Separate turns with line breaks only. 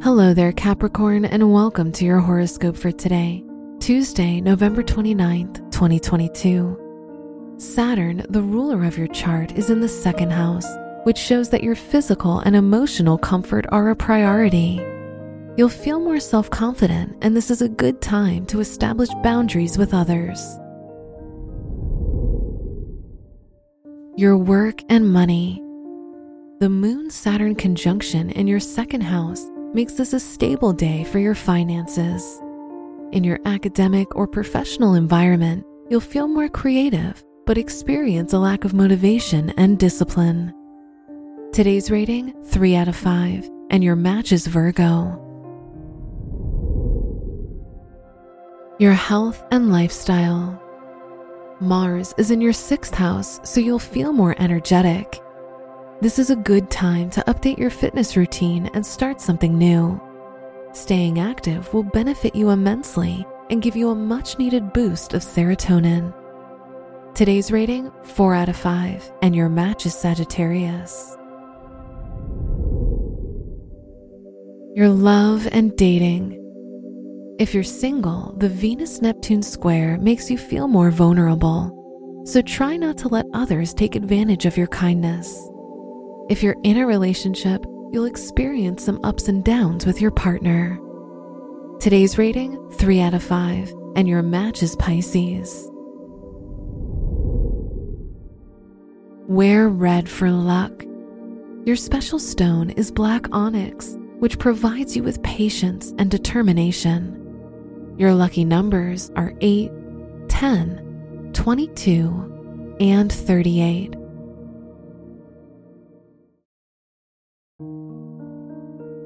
Hello there, Capricorn, and welcome to your horoscope for today, Tuesday, November 29th, 2022. Saturn, the ruler of your chart, is in the second house, which shows that your physical and emotional comfort are a priority. You'll feel more self confident, and this is a good time to establish boundaries with others. Your work and money. The Moon Saturn conjunction in your second house makes this a stable day for your finances. In your academic or professional environment, you'll feel more creative but experience a lack of motivation and discipline. Today's rating 3 out of 5, and your match is Virgo. Your health and lifestyle. Mars is in your sixth house, so you'll feel more energetic. This is a good time to update your fitness routine and start something new. Staying active will benefit you immensely and give you a much needed boost of serotonin. Today's rating 4 out of 5, and your match is Sagittarius. Your love and dating. If you're single, the Venus Neptune square makes you feel more vulnerable, so try not to let others take advantage of your kindness. If you're in a relationship, you'll experience some ups and downs with your partner. Today's rating 3 out of 5, and your match is Pisces. Wear red for luck. Your special stone is black onyx, which provides you with patience and determination. Your lucky numbers are 8, 10, 22, and 38.